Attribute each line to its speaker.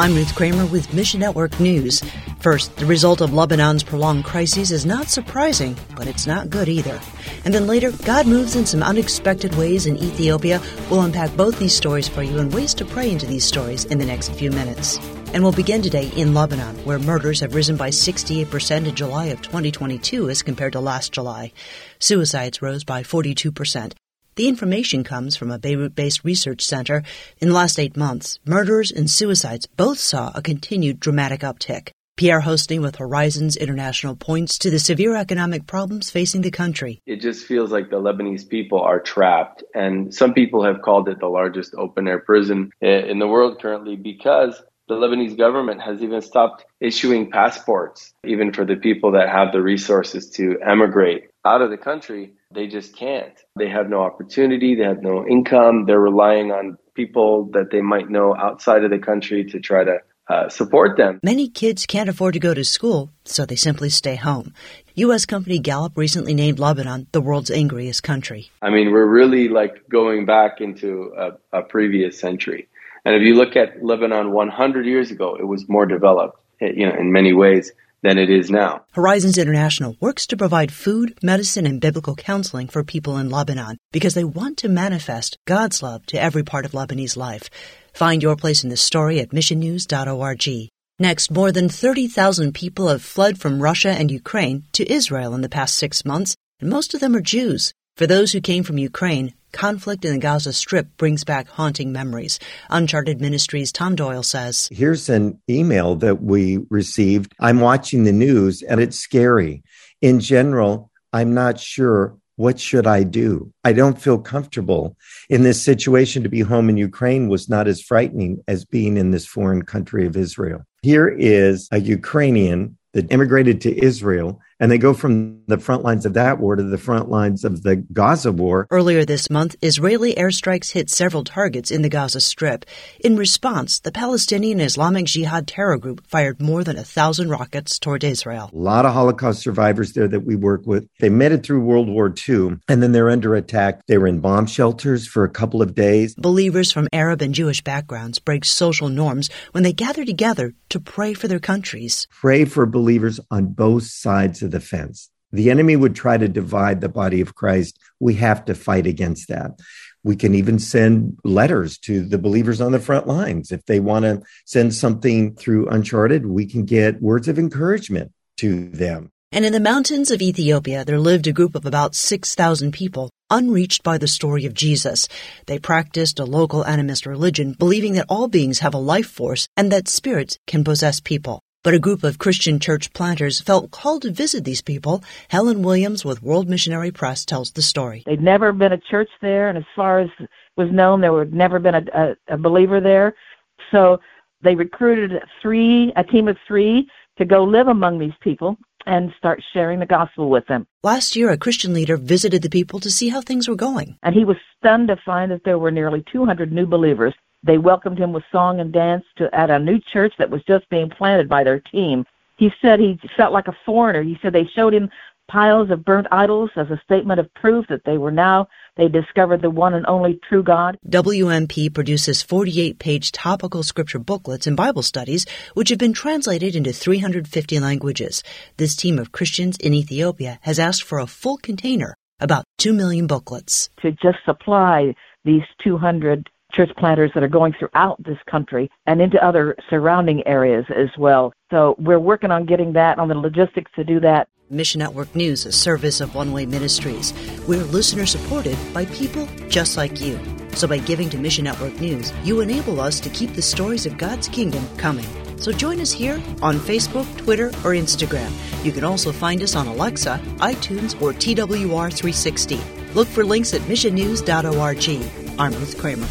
Speaker 1: I'm Ruth Kramer with Mission Network News. First, the result of Lebanon's prolonged crises is not surprising, but it's not good either. And then later, God moves in some unexpected ways in Ethiopia. We'll unpack both these stories for you and ways to pray into these stories in the next few minutes. And we'll begin today in Lebanon, where murders have risen by 68% in July of 2022 as compared to last July. Suicides rose by 42%. The information comes from a Beirut based research center. In the last eight months, murders and suicides both saw a continued dramatic uptick. Pierre Houssney with Horizons International points to the severe economic problems facing the country.
Speaker 2: It just feels like the Lebanese people are trapped. And some people have called it the largest open air prison in the world currently because the Lebanese government has even stopped issuing passports, even for the people that have the resources to emigrate out of the country. They just can't. They have no opportunity. They have no income. They're relying on people that they might know outside of the country to try to uh, support them.
Speaker 1: Many kids can't afford to go to school, so they simply stay home. U.S. company Gallup recently named Lebanon the world's angriest country.
Speaker 2: I mean, we're really like going back into a, a previous century. And if you look at Lebanon 100 years ago, it was more developed, you know, in many ways than it is now.
Speaker 1: Horizons International works to provide food, medicine, and biblical counseling for people in Lebanon because they want to manifest God's love to every part of Lebanese life. Find your place in this story at missionnews.org. Next, more than 30,000 people have fled from Russia and Ukraine to Israel in the past six months, and most of them are Jews. For those who came from Ukraine, conflict in the Gaza Strip brings back haunting memories. Uncharted Ministries' Tom Doyle says
Speaker 3: Here's an email that we received. I'm watching the news and it's scary. In general, I'm not sure what should I do? I don't feel comfortable in this situation. To be home in Ukraine was not as frightening as being in this foreign country of Israel. Here is a Ukrainian that immigrated to Israel and they go from the front lines of that war to the front lines of the Gaza war.
Speaker 1: Earlier this month, Israeli airstrikes hit several targets in the Gaza Strip. In response, the Palestinian Islamic Jihad terror group fired more than a thousand rockets toward Israel.
Speaker 3: A lot of Holocaust survivors there that we work with. They made it through World War II, and then they're under attack. They were in bomb shelters for a couple of days.
Speaker 1: Believers from Arab and Jewish backgrounds break social norms when they gather together to pray for their countries.
Speaker 3: Pray for believers on both sides of the fence. The enemy would try to divide the body of Christ. We have to fight against that. We can even send letters to the believers on the front lines. If they want to send something through Uncharted, we can get words of encouragement to them.
Speaker 1: And in the mountains of Ethiopia, there lived a group of about 6,000 people, unreached by the story of Jesus. They practiced a local animist religion, believing that all beings have a life force and that spirits can possess people. But a group of Christian church planters felt called to visit these people. Helen Williams with World Missionary Press tells the story.
Speaker 4: They'd never been a church there, and as far as was known, there had never been a, a, a believer there. So they recruited three, a team of three, to go live among these people and start sharing the gospel with them.
Speaker 1: Last year, a Christian leader visited the people to see how things were going.
Speaker 4: And he was stunned to find that there were nearly 200 new believers they welcomed him with song and dance to at a new church that was just being planted by their team. He said he felt like a foreigner. He said they showed him piles of burnt idols as a statement of proof that they were now they discovered the one and only true God.
Speaker 1: WMP produces 48 page topical scripture booklets and Bible studies, which have been translated into 350 languages. This team of Christians in Ethiopia has asked for a full container, about 2 million booklets.
Speaker 4: To just supply these 200 church planters that are going throughout this country and into other surrounding areas as well. So we're working on getting that, on the logistics to do that.
Speaker 1: Mission Network News, a service of One Way Ministries. We're listener supported by people just like you. So by giving to Mission Network News, you enable us to keep the stories of God's kingdom coming. So join us here on Facebook, Twitter, or Instagram. You can also find us on Alexa, iTunes, or TWR360. Look for links at missionnews.org. I'm Ruth Kramer.